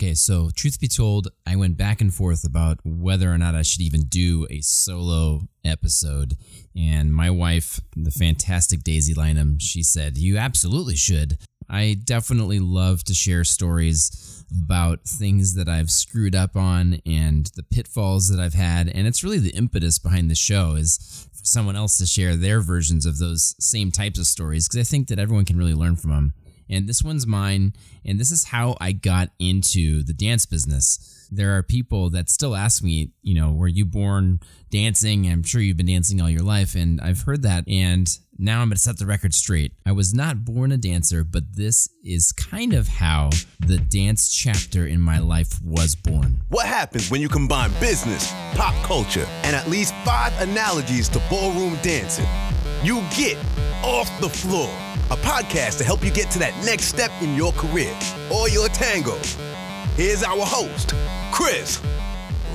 Okay, so truth be told, I went back and forth about whether or not I should even do a solo episode. And my wife, the fantastic Daisy Lynham, she said, You absolutely should. I definitely love to share stories about things that I've screwed up on and the pitfalls that I've had. And it's really the impetus behind the show is for someone else to share their versions of those same types of stories because I think that everyone can really learn from them. And this one's mine. And this is how I got into the dance business there are people that still ask me, you know, were you born dancing? I'm sure you've been dancing all your life. And I've heard that. And now I'm going to set the record straight. I was not born a dancer, but this is kind of how the dance chapter in my life was born. What happens when you combine business, pop culture, and at least five analogies to ballroom dancing? You get Off the Floor, a podcast to help you get to that next step in your career or your tango. Here's our host, Chris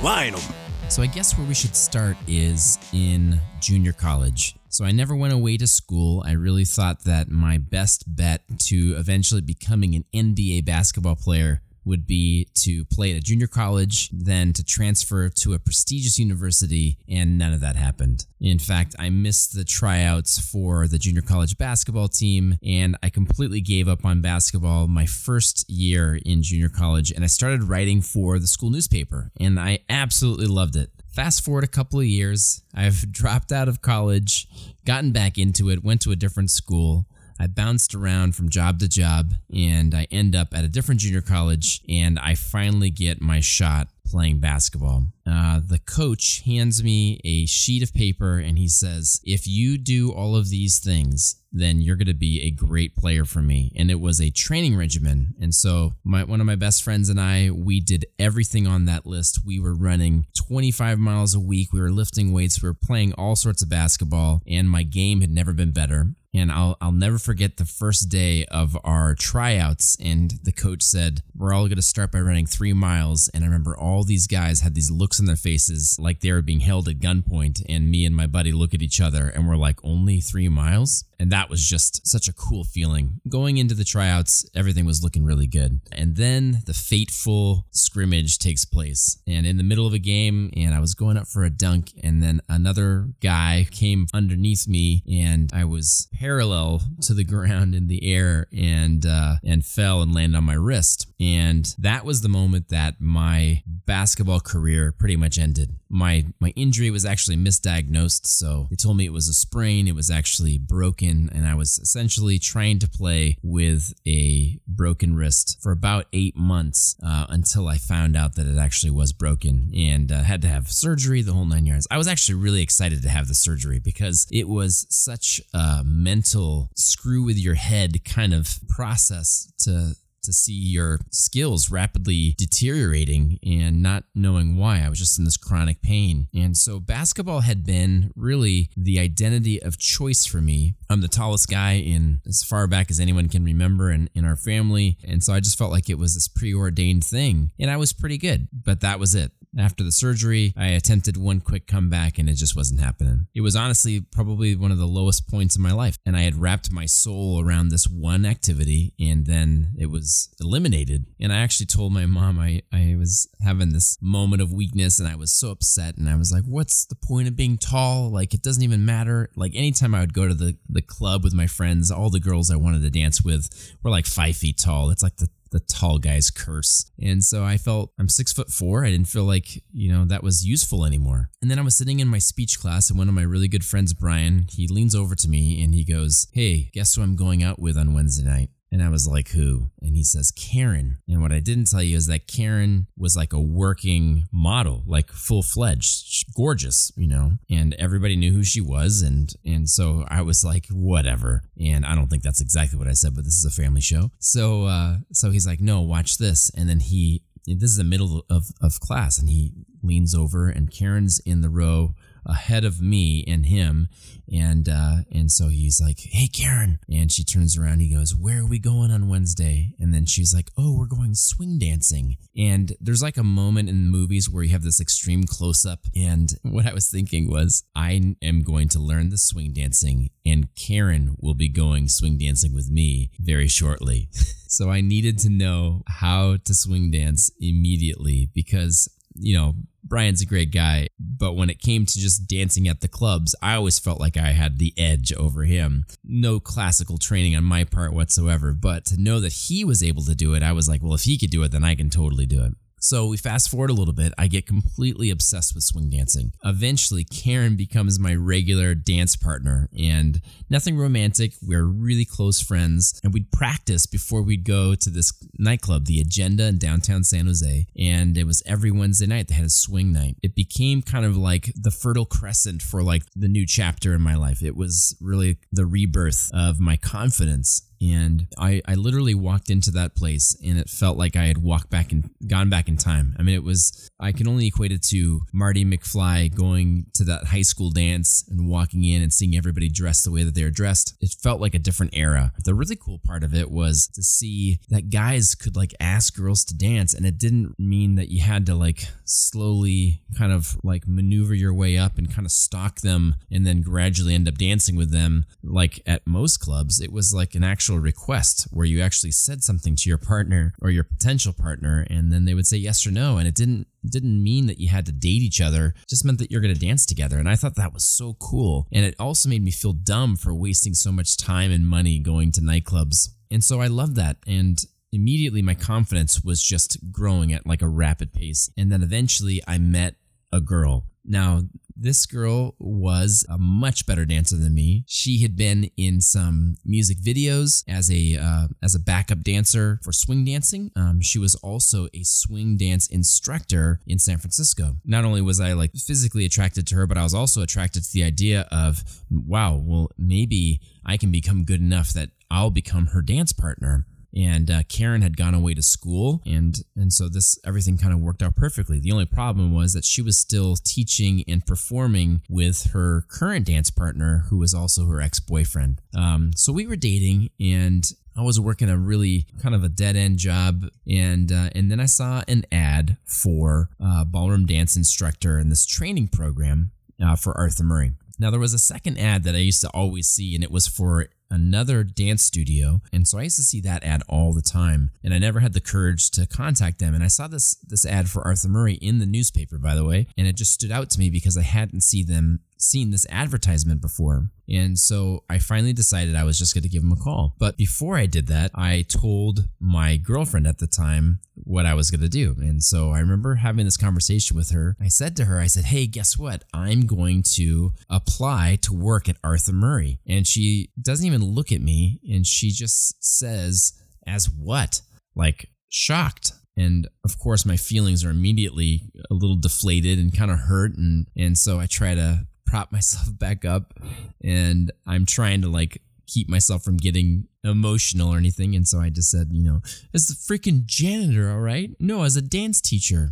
Lynham. So I guess where we should start is in junior college. So I never went away to school. I really thought that my best bet to eventually becoming an NBA basketball player would be to play at a junior college, then to transfer to a prestigious university, and none of that happened. In fact, I missed the tryouts for the junior college basketball team, and I completely gave up on basketball my first year in junior college, and I started writing for the school newspaper, and I absolutely loved it. Fast forward a couple of years, I've dropped out of college, gotten back into it, went to a different school. I bounced around from job to job and I end up at a different junior college and I finally get my shot playing basketball. Uh, the coach hands me a sheet of paper and he says, If you do all of these things, then you're going to be a great player for me. And it was a training regimen. And so, my, one of my best friends and I, we did everything on that list. We were running 25 miles a week, we were lifting weights, we were playing all sorts of basketball, and my game had never been better. And I'll, I'll never forget the first day of our tryouts. And the coach said, We're all going to start by running three miles. And I remember all these guys had these looks on their faces like they were being held at gunpoint. And me and my buddy look at each other and we're like, Only three miles? And that was just such a cool feeling. Going into the tryouts, everything was looking really good. And then the fateful scrimmage takes place. And in the middle of a game, and I was going up for a dunk, and then another guy came underneath me, and I was parallel to the ground in the air and uh, and fell and landed on my wrist. And that was the moment that my basketball career pretty much ended. My my injury was actually misdiagnosed, so they told me it was a sprain. It was actually broken, and I was essentially trying to play with a broken wrist for about eight months uh, until I found out that it actually was broken and uh, had to have surgery, the whole nine yards. I was actually really excited to have the surgery because it was such a mental screw with your head kind of process to to see your skills rapidly deteriorating and not knowing why. I was just in this chronic pain. And so basketball had been really the identity of choice for me. I'm the tallest guy in as far back as anyone can remember in, in our family. And so I just felt like it was this preordained thing. And I was pretty good, but that was it. After the surgery, I attempted one quick comeback and it just wasn't happening. It was honestly probably one of the lowest points in my life. And I had wrapped my soul around this one activity and then it was eliminated. And I actually told my mom I, I was having this moment of weakness and I was so upset. And I was like, what's the point of being tall? Like, it doesn't even matter. Like, anytime I would go to the, the club with my friends, all the girls I wanted to dance with were like five feet tall. It's like the the tall guy's curse. And so I felt I'm six foot four. I didn't feel like, you know, that was useful anymore. And then I was sitting in my speech class, and one of my really good friends, Brian, he leans over to me and he goes, Hey, guess who I'm going out with on Wednesday night? And I was like, who? And he says, Karen. And what I didn't tell you is that Karen was like a working model, like full fledged, gorgeous, you know, and everybody knew who she was. And, and so I was like, whatever. And I don't think that's exactly what I said, but this is a family show. So, uh, so he's like, no, watch this. And then he, this is the middle of, of class and he leans over and Karen's in the row ahead of me and him. And uh, and so he's like, "Hey, Karen," and she turns around. He goes, "Where are we going on Wednesday?" And then she's like, "Oh, we're going swing dancing." And there's like a moment in movies where you have this extreme close up. And what I was thinking was, I am going to learn the swing dancing, and Karen will be going swing dancing with me very shortly. so I needed to know how to swing dance immediately because you know, Brian's a great guy, but when it came to just dancing at the clubs, I always felt like I had the edge over him. No classical training on my part whatsoever, but to know that he was able to do it, I was like, well, if he could do it, then I can totally do it. So we fast forward a little bit. I get completely obsessed with swing dancing. Eventually, Karen becomes my regular dance partner, and nothing romantic. We're really close friends, and we'd practice before we'd go to this nightclub, the Agenda in downtown San Jose. And it was every Wednesday night they had a swing night. It became kind of like the fertile crescent for like the new chapter in my life. It was really the rebirth of my confidence and I, I literally walked into that place and it felt like I had walked back and gone back in time. I mean, it was, I can only equate it to Marty McFly going to that high school dance and walking in and seeing everybody dressed the way that they were dressed. It felt like a different era. The really cool part of it was to see that guys could like ask girls to dance and it didn't mean that you had to like slowly kind of like maneuver your way up and kind of stalk them and then gradually end up dancing with them like at most clubs. It was like an actual actual request where you actually said something to your partner or your potential partner and then they would say yes or no and it didn't didn't mean that you had to date each other just meant that you're going to dance together and i thought that was so cool and it also made me feel dumb for wasting so much time and money going to nightclubs and so i loved that and immediately my confidence was just growing at like a rapid pace and then eventually i met a girl now, this girl was a much better dancer than me. She had been in some music videos as a uh, as a backup dancer for swing dancing. Um, she was also a swing dance instructor in San Francisco. Not only was I like physically attracted to her, but I was also attracted to the idea of wow, well maybe I can become good enough that I'll become her dance partner and uh, Karen had gone away to school, and and so this everything kind of worked out perfectly. The only problem was that she was still teaching and performing with her current dance partner, who was also her ex boyfriend. Um, so we were dating, and I was working a really kind of a dead end job, and uh, and then I saw an ad for uh, ballroom dance instructor in this training program uh, for Arthur Murray. Now there was a second ad that I used to always see, and it was for another dance studio and so i used to see that ad all the time and i never had the courage to contact them and i saw this this ad for arthur murray in the newspaper by the way and it just stood out to me because i hadn't seen them seen this advertisement before. And so I finally decided I was just going to give him a call. But before I did that, I told my girlfriend at the time what I was going to do. And so I remember having this conversation with her. I said to her, I said, Hey, guess what? I'm going to apply to work at Arthur Murray. And she doesn't even look at me and she just says, As what? Like, shocked and of course my feelings are immediately a little deflated and kind of hurt and and so I try to prop myself back up and I'm trying to like keep myself from getting emotional or anything. And so I just said, you know, as the freaking janitor, all right? No, as a dance teacher.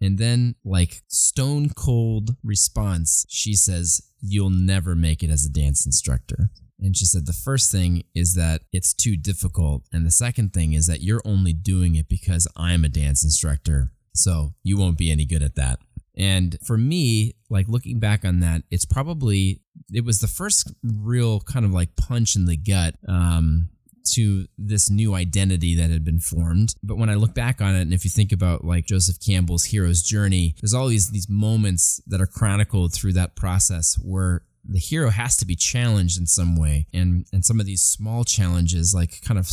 And then, like, stone cold response, she says, You'll never make it as a dance instructor. And she said, The first thing is that it's too difficult. And the second thing is that you're only doing it because I'm a dance instructor. So you won't be any good at that. And for me, like looking back on that, it's probably it was the first real kind of like punch in the gut um, to this new identity that had been formed. But when I look back on it, and if you think about like Joseph Campbell's hero's journey, there's all these these moments that are chronicled through that process where the hero has to be challenged in some way. And and some of these small challenges like kind of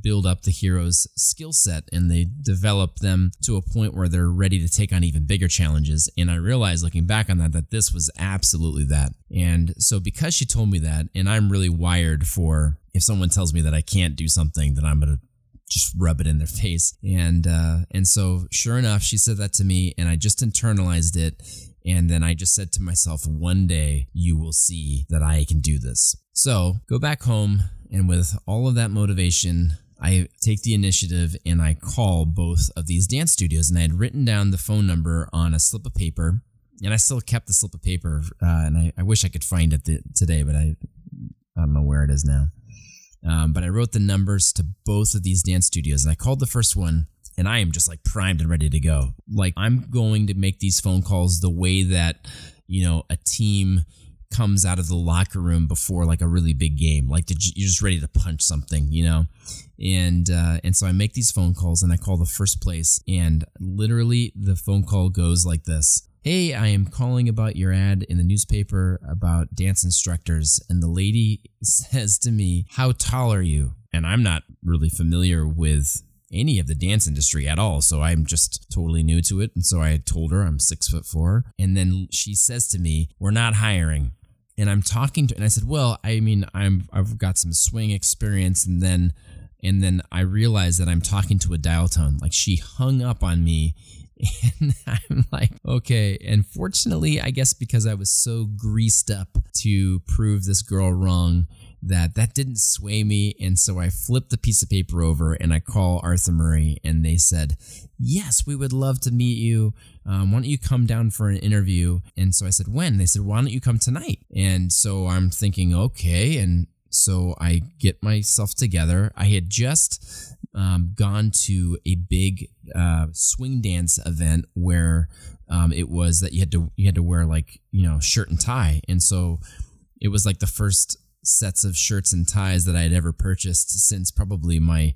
build up the hero's skill set and they develop them to a point where they're ready to take on even bigger challenges. And i realized looking back on that that this was absolutely that. And so because she told me that and i'm really wired for if someone tells me that i can't do something then i'm going to just rub it in their face. And uh and so sure enough she said that to me and i just internalized it and then I just said to myself, one day you will see that I can do this. So go back home, and with all of that motivation, I take the initiative and I call both of these dance studios. And I had written down the phone number on a slip of paper and I still kept the slip of paper, uh, and I, I, wish I could find it the, today, but I I don't know where it is now. Um, but I wrote the numbers to both of these dance studios, and I called the first one, and I am just like primed and ready to go. Like I'm going to make these phone calls the way that you know a team comes out of the locker room before like a really big game like you're just ready to punch something you know and uh, and so i make these phone calls and i call the first place and literally the phone call goes like this Hey, I am calling about your ad in the newspaper about dance instructors. And the lady says to me, How tall are you? And I'm not really familiar with any of the dance industry at all. So I'm just totally new to it. And so I told her I'm six foot four. And then she says to me, We're not hiring. And I'm talking to, and I said, Well, I mean, I'm, I've got some swing experience. And then, and then I realized that I'm talking to a dial tone. Like she hung up on me And I'm like, okay. And fortunately, I guess because I was so greased up to prove this girl wrong, that that didn't sway me. And so I flipped the piece of paper over and I call Arthur Murray and they said, yes, we would love to meet you. Um, why don't you come down for an interview? And so I said, when? They said, why don't you come tonight? And so I'm thinking, okay. And so I get myself together. I had just um, gone to a big uh, swing dance event where um, it was that you had to you had to wear like you know shirt and tie, and so it was like the first sets of shirts and ties that I had ever purchased since probably my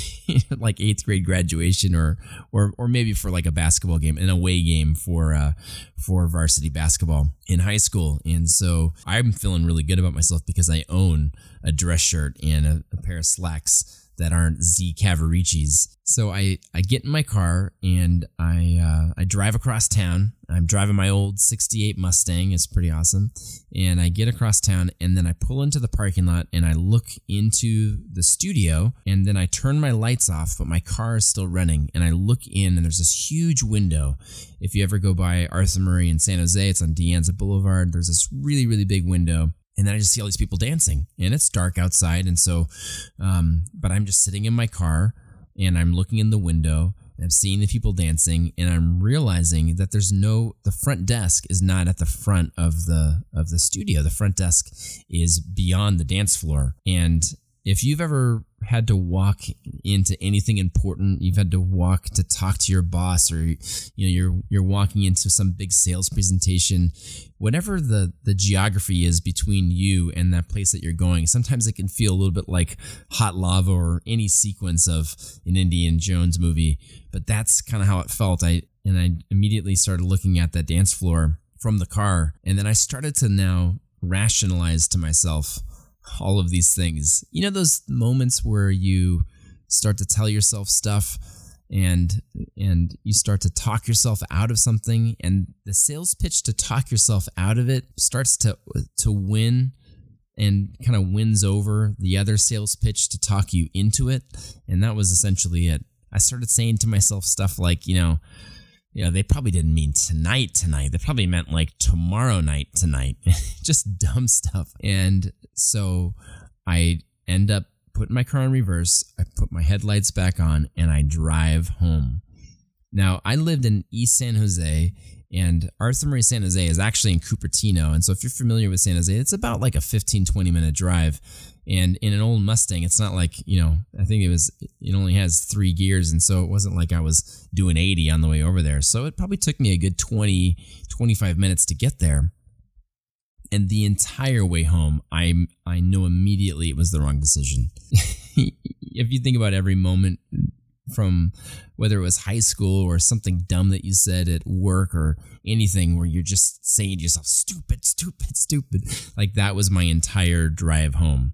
like eighth grade graduation or or or maybe for like a basketball game, an away game for uh, for varsity basketball in high school. And so I'm feeling really good about myself because I own a dress shirt and a, a pair of slacks that aren't Z Cavariccis. So I, I get in my car and I uh, I drive across town. I'm driving my old 68 Mustang. It's pretty awesome. And I get across town and then I pull into the parking lot and I look into the studio and then I turn my lights off, but my car is still running. And I look in and there's this huge window. If you ever go by Arthur Murray in San Jose, it's on De Anza Boulevard. There's this really, really big window and then I just see all these people dancing, and it's dark outside, and so, um, but I'm just sitting in my car, and I'm looking in the window, and I'm seeing the people dancing, and I'm realizing that there's no the front desk is not at the front of the of the studio. The front desk is beyond the dance floor, and if you've ever had to walk into anything important, you've had to walk to talk to your boss, or you know you're you're walking into some big sales presentation, whatever the the geography is between you and that place that you're going, sometimes it can feel a little bit like hot lava or any sequence of an Indiana Jones movie. But that's kind of how it felt. I and I immediately started looking at that dance floor from the car, and then I started to now rationalize to myself all of these things. You know those moments where you start to tell yourself stuff and and you start to talk yourself out of something and the sales pitch to talk yourself out of it starts to to win and kind of wins over the other sales pitch to talk you into it and that was essentially it i started saying to myself stuff like you know you know, they probably didn't mean tonight, tonight. They probably meant like tomorrow night, tonight. Just dumb stuff. And so I end up putting my car in reverse. I put my headlights back on and I drive home. Now, I lived in East San Jose and Arthur Murray San Jose is actually in Cupertino. And so if you're familiar with San Jose, it's about like a 15, 20 minute drive. And in an old Mustang, it's not like, you know, I think it was, it only has three gears. And so it wasn't like I was doing 80 on the way over there. So it probably took me a good 20, 25 minutes to get there. And the entire way home, I I know immediately it was the wrong decision. if you think about every moment from whether it was high school or something dumb that you said at work or anything where you're just saying to yourself, stupid, stupid, stupid. Like that was my entire drive home.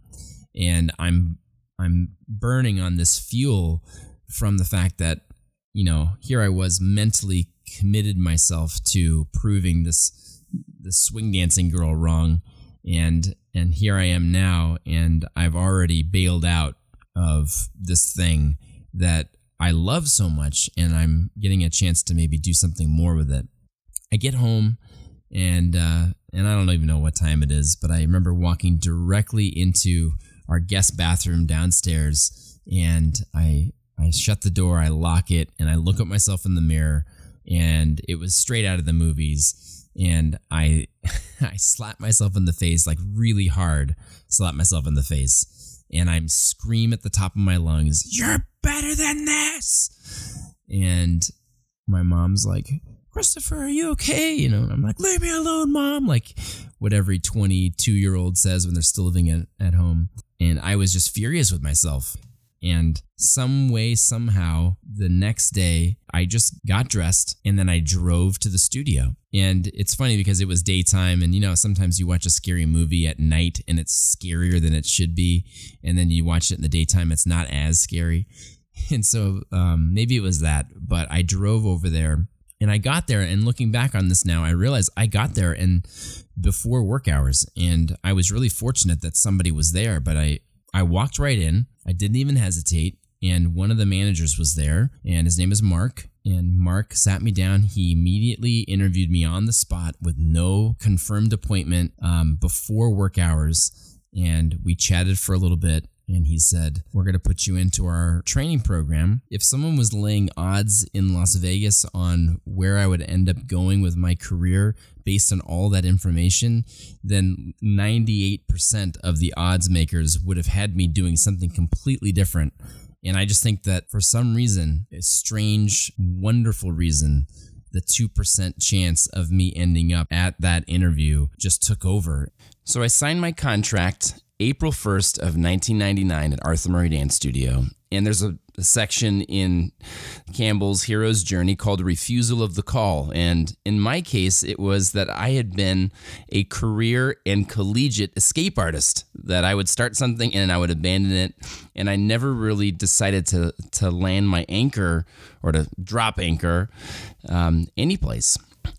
And I'm I'm burning on this fuel from the fact that, you know, here I was mentally committed myself to proving this the swing dancing girl wrong and and here I am now and I've already bailed out of this thing that I love so much and I'm getting a chance to maybe do something more with it. I get home and uh, and I don't even know what time it is, but I remember walking directly into our guest bathroom downstairs and I I shut the door, I lock it, and I look at myself in the mirror and it was straight out of the movies and I I slap myself in the face like really hard, slap myself in the face, and I'm scream at the top of my lungs, "You're better than this!" And my mom's like, Christopher, are you okay? You know, I'm like, leave me alone, mom. Like what every 22 year old says when they're still living at, at home. And I was just furious with myself. And some way, somehow, the next day, I just got dressed and then I drove to the studio. And it's funny because it was daytime, and you know, sometimes you watch a scary movie at night and it's scarier than it should be. And then you watch it in the daytime, it's not as scary. And so um, maybe it was that, but I drove over there and I got there and looking back on this now, I realized I got there and before work hours and I was really fortunate that somebody was there, but I I walked right in. I didn't even hesitate and one of the managers was there and his name is Mark and Mark sat me down. He immediately interviewed me on the spot with no confirmed appointment um, before work hours and we chatted for a little bit and he said, We're going to put you into our training program. If someone was laying odds in Las Vegas on where I would end up going with my career based on all that information, then 98% of the odds makers would have had me doing something completely different. And I just think that for some reason, a strange, wonderful reason, the 2% chance of me ending up at that interview just took over. So I signed my contract April 1st of 1999 at Arthur Murray Dance Studio. And there's a, a, section in Campbell's Hero's Journey called Refusal of the Call. And in my case, it was that I had been a career and collegiate escape artist, that I would start something and I would abandon it. And I never really decided to, to land my anchor or to drop anchor um, anyplace.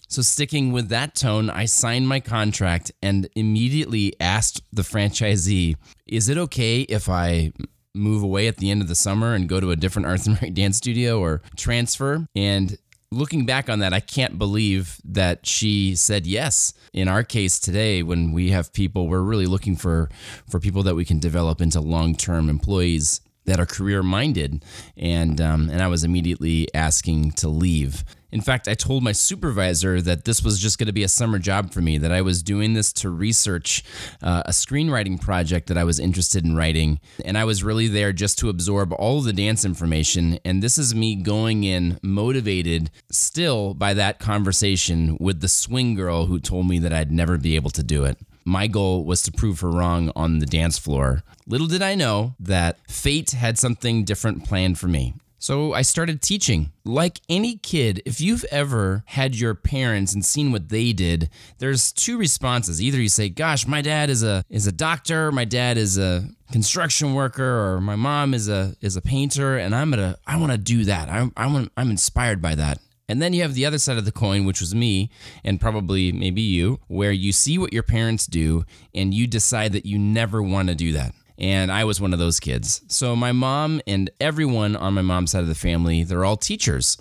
So, sticking with that tone, I signed my contract and immediately asked the franchisee, Is it okay if I move away at the end of the summer and go to a different Arthur Murray dance studio or transfer? And looking back on that, I can't believe that she said yes. In our case today, when we have people, we're really looking for for people that we can develop into long term employees that are career minded, and um, and I was immediately asking to leave. In fact, I told my supervisor that this was just going to be a summer job for me, that I was doing this to research uh, a screenwriting project that I was interested in writing. And I was really there just to absorb all the dance information. And this is me going in motivated still by that conversation with the swing girl who told me that I'd never be able to do it. My goal was to prove her wrong on the dance floor. Little did I know that fate had something different planned for me. So I started teaching. Like any kid, if you've ever had your parents and seen what they did, there's two responses. Either you say, "Gosh, my dad is a is a doctor, my dad is a construction worker, or my mom is a is a painter, and I'm gonna I want to do that. I I want I'm inspired by that." And then you have the other side of the coin, which was me, and probably maybe you, where you see what your parents do and you decide that you never want to do that and I was one of those kids. So my mom and everyone on my mom's side of the family, they're all teachers.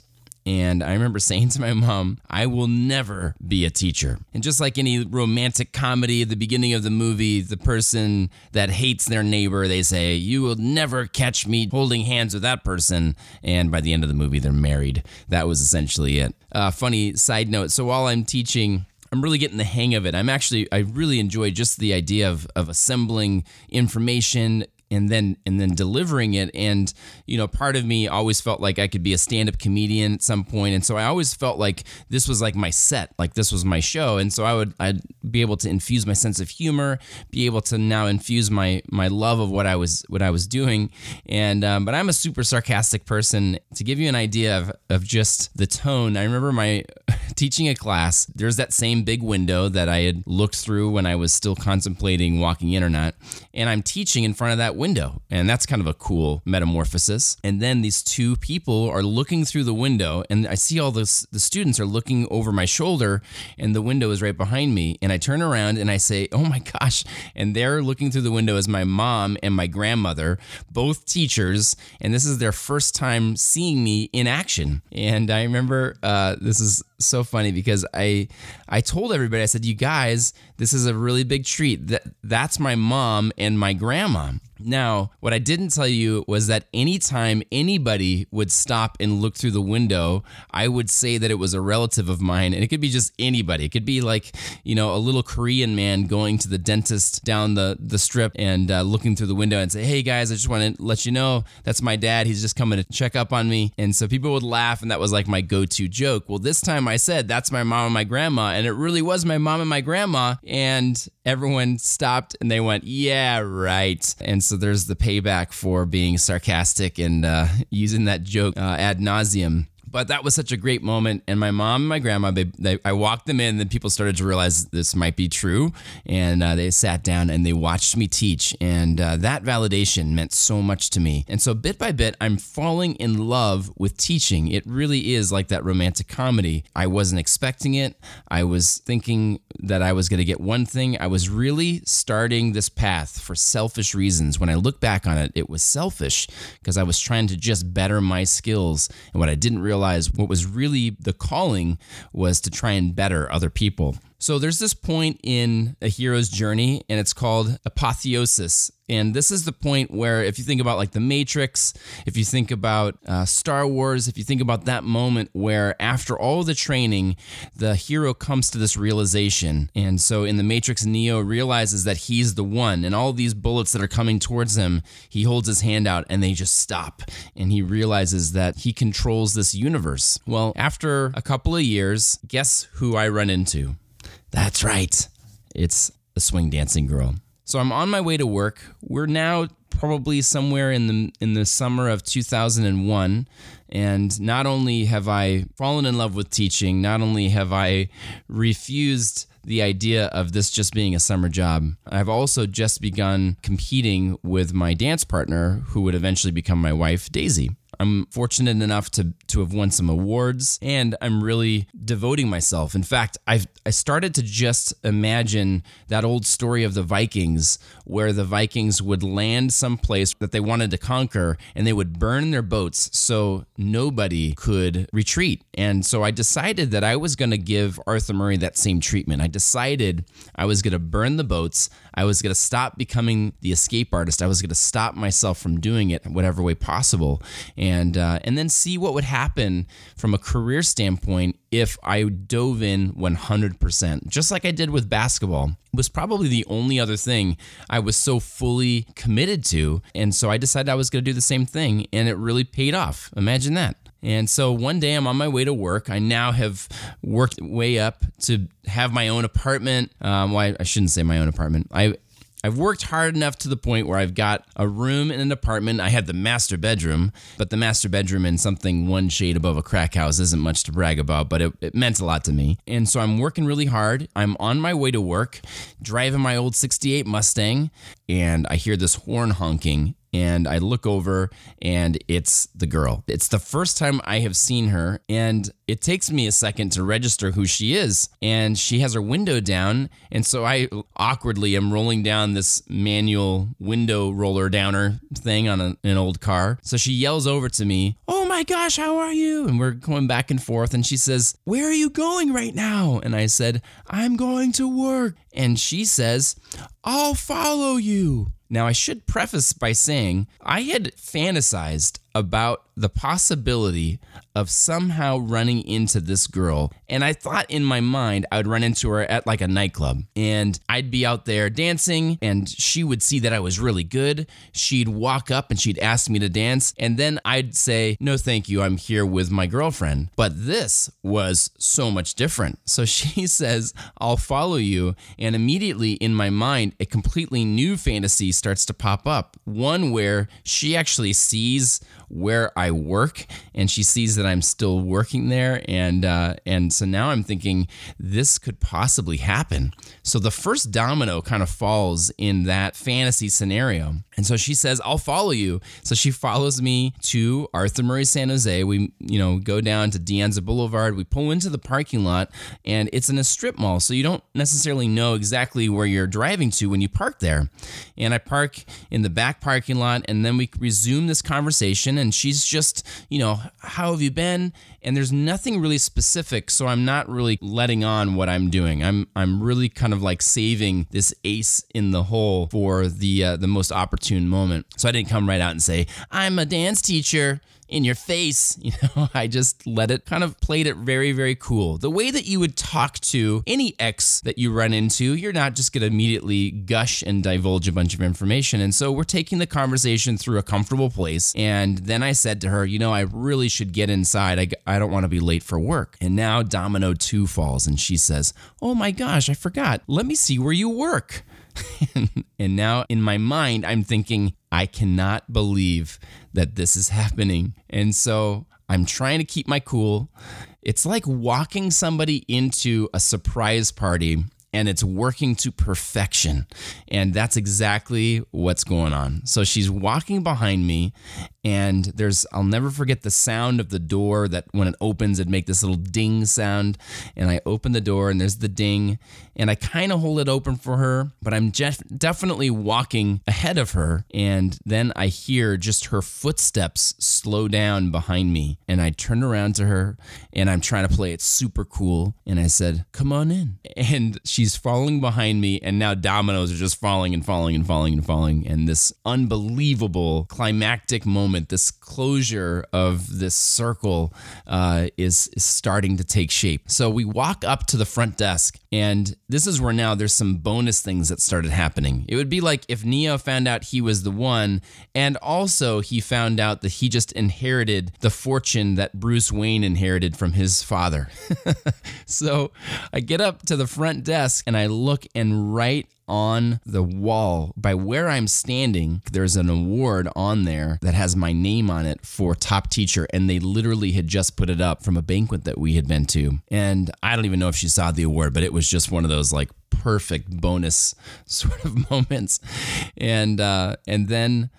And I remember saying to my mom, I will never be a teacher. And just like any romantic comedy at the beginning of the movie, the person that hates their neighbor, they say, You will never catch me holding hands with that person. And by the end of the movie, they're married. That was essentially it. Uh, funny side note so while I'm teaching, I'm really getting the hang of it. I'm actually I really enjoy just the idea of of assembling information, and then and then delivering it. And you know part of me always felt like I could be a stand-up comedian at some point. And so I always felt like this was like my set like this was my show. And so I would I'd be able to infuse my sense of humor be able to now infuse my my love of what I was what I was doing. And um, but I'm a super sarcastic person. To give you an idea of of just the tone I remember my teaching a class. There's that same big window that I had looked through when I was still contemplating walking in or not. And I'm teaching in front of that window. And that's kind of a cool metamorphosis. And then these two people are looking through the window, and I see all this, the students are looking over my shoulder, and the window is right behind me. And I turn around and I say, Oh my gosh. And they're looking through the window as my mom and my grandmother, both teachers. And this is their first time seeing me in action. And I remember uh, this is so funny because I I told everybody I said you guys this is a really big treat that that's my mom and my grandma Now, what I didn't tell you was that anytime anybody would stop and look through the window, I would say that it was a relative of mine. And it could be just anybody. It could be like, you know, a little Korean man going to the dentist down the, the strip and uh, looking through the window and say, hey guys, I just want to let you know that's my dad. He's just coming to check up on me. And so people would laugh, and that was like my go to joke. Well, this time I said, that's my mom and my grandma. And it really was my mom and my grandma. And everyone stopped and they went, yeah, right. And so there's the payback for being sarcastic and uh, using that joke uh, ad nauseum but that was such a great moment. And my mom and my grandma, they, they, I walked them in, and people started to realize this might be true. And uh, they sat down and they watched me teach. And uh, that validation meant so much to me. And so, bit by bit, I'm falling in love with teaching. It really is like that romantic comedy. I wasn't expecting it. I was thinking that I was going to get one thing. I was really starting this path for selfish reasons. When I look back on it, it was selfish because I was trying to just better my skills. And what I didn't realize realize what was really the calling was to try and better other people. So there's this point in a hero's journey, and it's called apotheosis. And this is the point where, if you think about like the Matrix, if you think about uh, Star Wars, if you think about that moment where after all the training, the hero comes to this realization. And so in the Matrix, Neo realizes that he's the one, and all these bullets that are coming towards him, he holds his hand out and they just stop. And he realizes that he controls this universe. Well, after a couple of years, guess who I run into? That's right. It's a swing dancing girl. So I'm on my way to work. We're now probably somewhere in the in the summer of 2001 and not only have I fallen in love with teaching, not only have I refused the idea of this just being a summer job. I've also just begun competing with my dance partner, who would eventually become my wife, Daisy. I'm fortunate enough to to have won some awards and I'm really devoting myself. In fact, I've I started to just imagine that old story of the Vikings where the Vikings would land someplace that they wanted to conquer and they would burn their boats so nobody could retreat. And so I decided that I was going to give Arthur Murray that same treatment. I decided I was going to burn the boats. I was going to stop becoming the escape artist. I was going to stop myself from doing it whatever way possible. And uh, and then see what would happen from a career standpoint if I dove in 100%, just like I did with basketball. Was probably the only other thing I was so fully committed to, and so I decided I was going to do the same thing, and it really paid off. Imagine that. And so one day I'm on my way to work. I now have worked way up to have my own apartment. Um, well, I, I shouldn't say my own apartment. I I've worked hard enough to the point where I've got a room in an apartment. I had the master bedroom, but the master bedroom in something one shade above a crack house isn't much to brag about, but it, it meant a lot to me. And so I'm working really hard. I'm on my way to work, driving my old 68 Mustang, and I hear this horn honking and I look over and it's the girl. It's the first time I have seen her and it takes me a second to register who she is and she has her window down and so I awkwardly am rolling down this manual window roller downer thing on a, an old car. So she yells over to me, "Oh my gosh, how are you?" And we're going back and forth and she says, "Where are you going right now?" And I said, "I'm going to work." And she says, "I'll follow you." Now, I should preface by saying I had fantasized about the possibility of somehow running into this girl. And I thought in my mind I would run into her at like a nightclub and I'd be out there dancing and she would see that I was really good. She'd walk up and she'd ask me to dance. And then I'd say, No, thank you. I'm here with my girlfriend. But this was so much different. So she says, I'll follow you. And immediately in my mind, a completely new fantasy starts to pop up. One where she actually sees where I work, and she sees that I'm still working there, and uh, and so now I'm thinking this could possibly happen. So the first domino kind of falls in that fantasy scenario, and so she says, "I'll follow you." So she follows me to Arthur Murray San Jose. We you know go down to De Anza Boulevard. We pull into the parking lot, and it's in a strip mall, so you don't necessarily know exactly where you're driving to when you park there. And I park in the back parking lot, and then we resume this conversation and she's just, you know, how have you been? And there's nothing really specific, so I'm not really letting on what I'm doing. I'm I'm really kind of like saving this ace in the hole for the uh, the most opportune moment. So I didn't come right out and say, "I'm a dance teacher." In your face. You know, I just let it kind of played it very, very cool. The way that you would talk to any ex that you run into, you're not just going to immediately gush and divulge a bunch of information. And so we're taking the conversation through a comfortable place. And then I said to her, you know, I really should get inside. I, I don't want to be late for work. And now Domino 2 falls and she says, oh my gosh, I forgot. Let me see where you work. and now in my mind, I'm thinking, I cannot believe that this is happening. And so I'm trying to keep my cool. It's like walking somebody into a surprise party and it's working to perfection. And that's exactly what's going on. So she's walking behind me, and there's, I'll never forget the sound of the door that when it opens, it'd make this little ding sound. And I open the door, and there's the ding, and I kind of hold it open for her, but I'm jef- definitely walking ahead of her. And then I hear just her footsteps slow down behind me. And I turn around to her, and I'm trying to play it super cool. And I said, Come on in. And she's falling behind me, and now dominoes are just falling and falling and falling and falling. And this unbelievable climactic moment, this closure of this circle, uh, is, is starting to take shape. So we walk up to the front desk, and this is where now there's some bonus things that started happening. It would be like if Neo found out he was the one, and also he found out that he just inherited the fortune that Bruce Wayne inherited from his father. so I get up to the front desk and I look and right on the wall by where I'm standing, there's an award on there that has my name on it for top teacher. And they literally had just put it up from a banquet that we had been to. And I don't even know if she saw the award, but it was just one of those like perfect bonus sort of moments. And, uh, and then,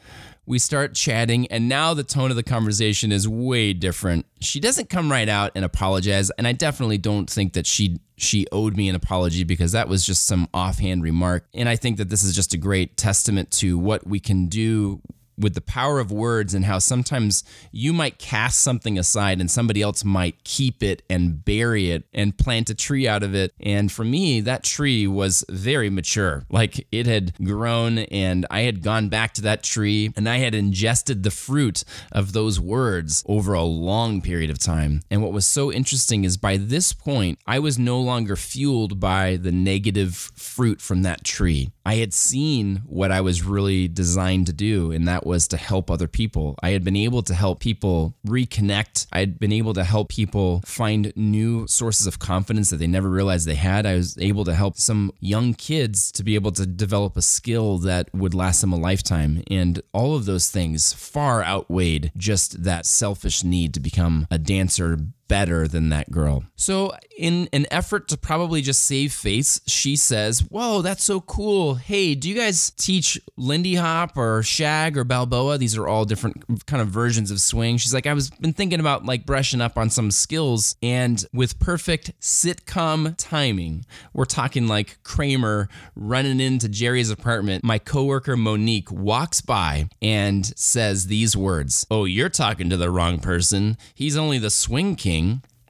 we start chatting, and now the tone of the conversation is way different. She doesn't come right out and apologize, and I definitely don't think that she she owed me an apology because that was just some offhand remark. And I think that this is just a great testament to what we can do with the power of words and how sometimes you might cast something aside and somebody else might keep it and bury it and plant a tree out of it. And for me, that tree was very mature. Like it had grown and I had gone back to that tree and I had ingested the fruit of those words over a long period of time. And what was so interesting is by this point, I was no longer fueled by the negative fruit from that tree. I had seen what I was really designed to do, and that was to help other people. I had been able to help people reconnect. I had been able to help people find new sources of confidence that they never realized they had. I was able to help some young kids to be able to develop a skill that would last them a lifetime. And all of those things far outweighed just that selfish need to become a dancer better than that girl. So, in an effort to probably just save face, she says, Whoa, that's so cool. Hey, do you guys teach Lindy Hop or Shag or Balboa? These are all different kind of versions of swing. She's like, I was been thinking about like brushing up on some skills, and with perfect sitcom timing, we're talking like Kramer running into Jerry's apartment. My coworker Monique walks by and says these words Oh, you're talking to the wrong person. He's only the swing king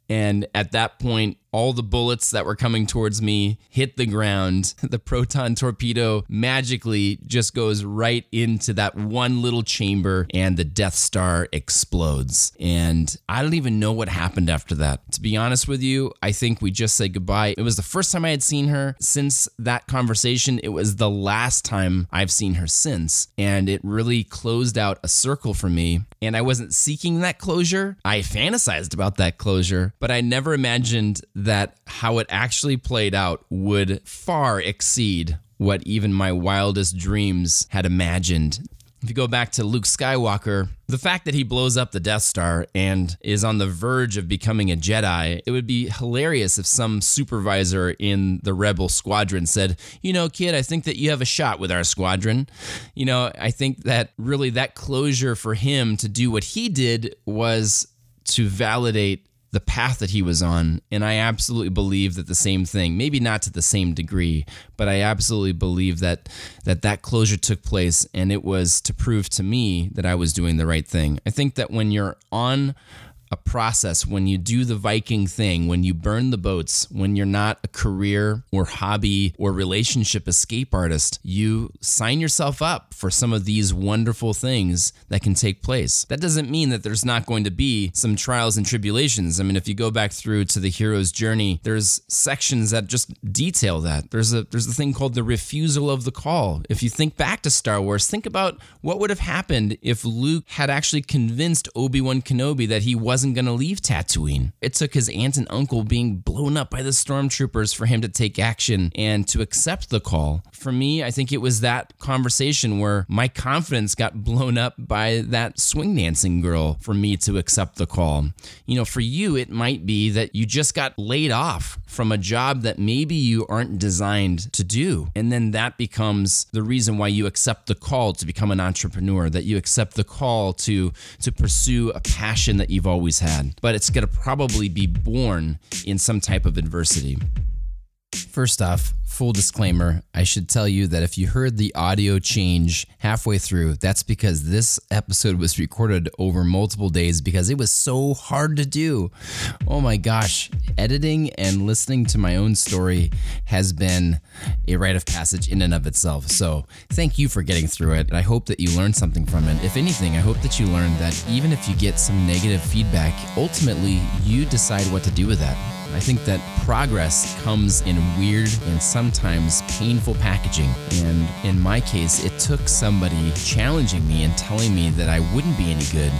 and at that point, all the bullets that were coming towards me hit the ground. The proton torpedo magically just goes right into that one little chamber and the Death Star explodes. And I don't even know what happened after that. To be honest with you, I think we just said goodbye. It was the first time I had seen her since that conversation. It was the last time I've seen her since. And it really closed out a circle for me. And I wasn't seeking that closure. I fantasized about that closure, but I never imagined that how it actually played out would far exceed what even my wildest dreams had imagined. If you go back to Luke Skywalker, the fact that he blows up the Death Star and is on the verge of becoming a Jedi, it would be hilarious if some supervisor in the Rebel squadron said, You know, kid, I think that you have a shot with our squadron. You know, I think that really that closure for him to do what he did was to validate the path that he was on. And I absolutely believe that the same thing, maybe not to the same degree, but I absolutely believe that that, that closure took place and it was to prove to me that I was doing the right thing. I think that when you're on a process when you do the Viking thing, when you burn the boats, when you're not a career or hobby or relationship escape artist, you sign yourself up for some of these wonderful things that can take place. That doesn't mean that there's not going to be some trials and tribulations. I mean, if you go back through to the hero's journey, there's sections that just detail that. There's a there's a thing called the refusal of the call. If you think back to Star Wars, think about what would have happened if Luke had actually convinced Obi-Wan Kenobi that he wasn't wasn't going to leave Tatooine. It took his aunt and uncle being blown up by the stormtroopers for him to take action and to accept the call. For me, I think it was that conversation where my confidence got blown up by that swing dancing girl for me to accept the call. You know, for you, it might be that you just got laid off from a job that maybe you aren't designed to do. And then that becomes the reason why you accept the call to become an entrepreneur, that you accept the call to to pursue a passion that you've always always had, but it's going to probably be born in some type of adversity. First off, full disclaimer, I should tell you that if you heard the audio change halfway through, that's because this episode was recorded over multiple days because it was so hard to do. Oh my gosh, editing and listening to my own story has been a rite of passage in and of itself. So, thank you for getting through it. and I hope that you learned something from it. If anything, I hope that you learned that even if you get some negative feedback, ultimately you decide what to do with that. I think that progress comes in weird and sometimes painful packaging. And in my case, it took somebody challenging me and telling me that I wouldn't be any good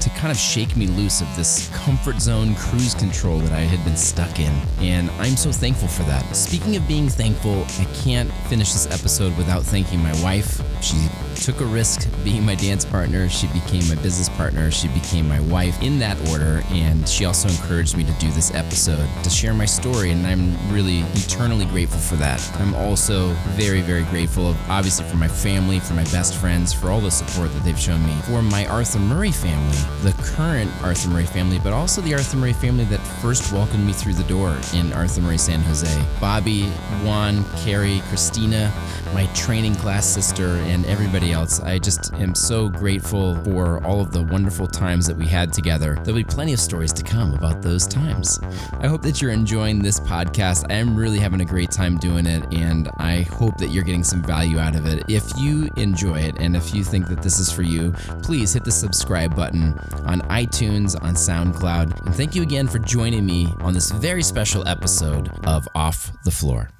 to kind of shake me loose of this comfort zone cruise control that I had been stuck in. And I'm so thankful for that. Speaking of being thankful, I can't finish this episode without thanking my wife. She took a risk being my dance partner. She became my business partner. She became my wife in that order. And she also encouraged me to do this episode to share my story. And I'm really eternally grateful for that. I'm also very, very grateful, obviously, for my family, for my best friends, for all the support that they've shown me, for my Arthur Murray family the current Arthur Murray family, but also the Arthur Murray family that first welcomed me through the door in Arthur Murray San Jose. Bobby, Juan, Carrie, Christina, my training class sister, and everybody else. I just am so grateful for all of the wonderful times that we had together. There'll be plenty of stories to come about those times. I hope that you're enjoying this podcast. I am really having a great time doing it, and I hope that you're getting some value out of it. If you enjoy it, and if you think that this is for you, please hit the subscribe button on iTunes, on SoundCloud. And thank you again for joining me on this very special episode of Off the Floor.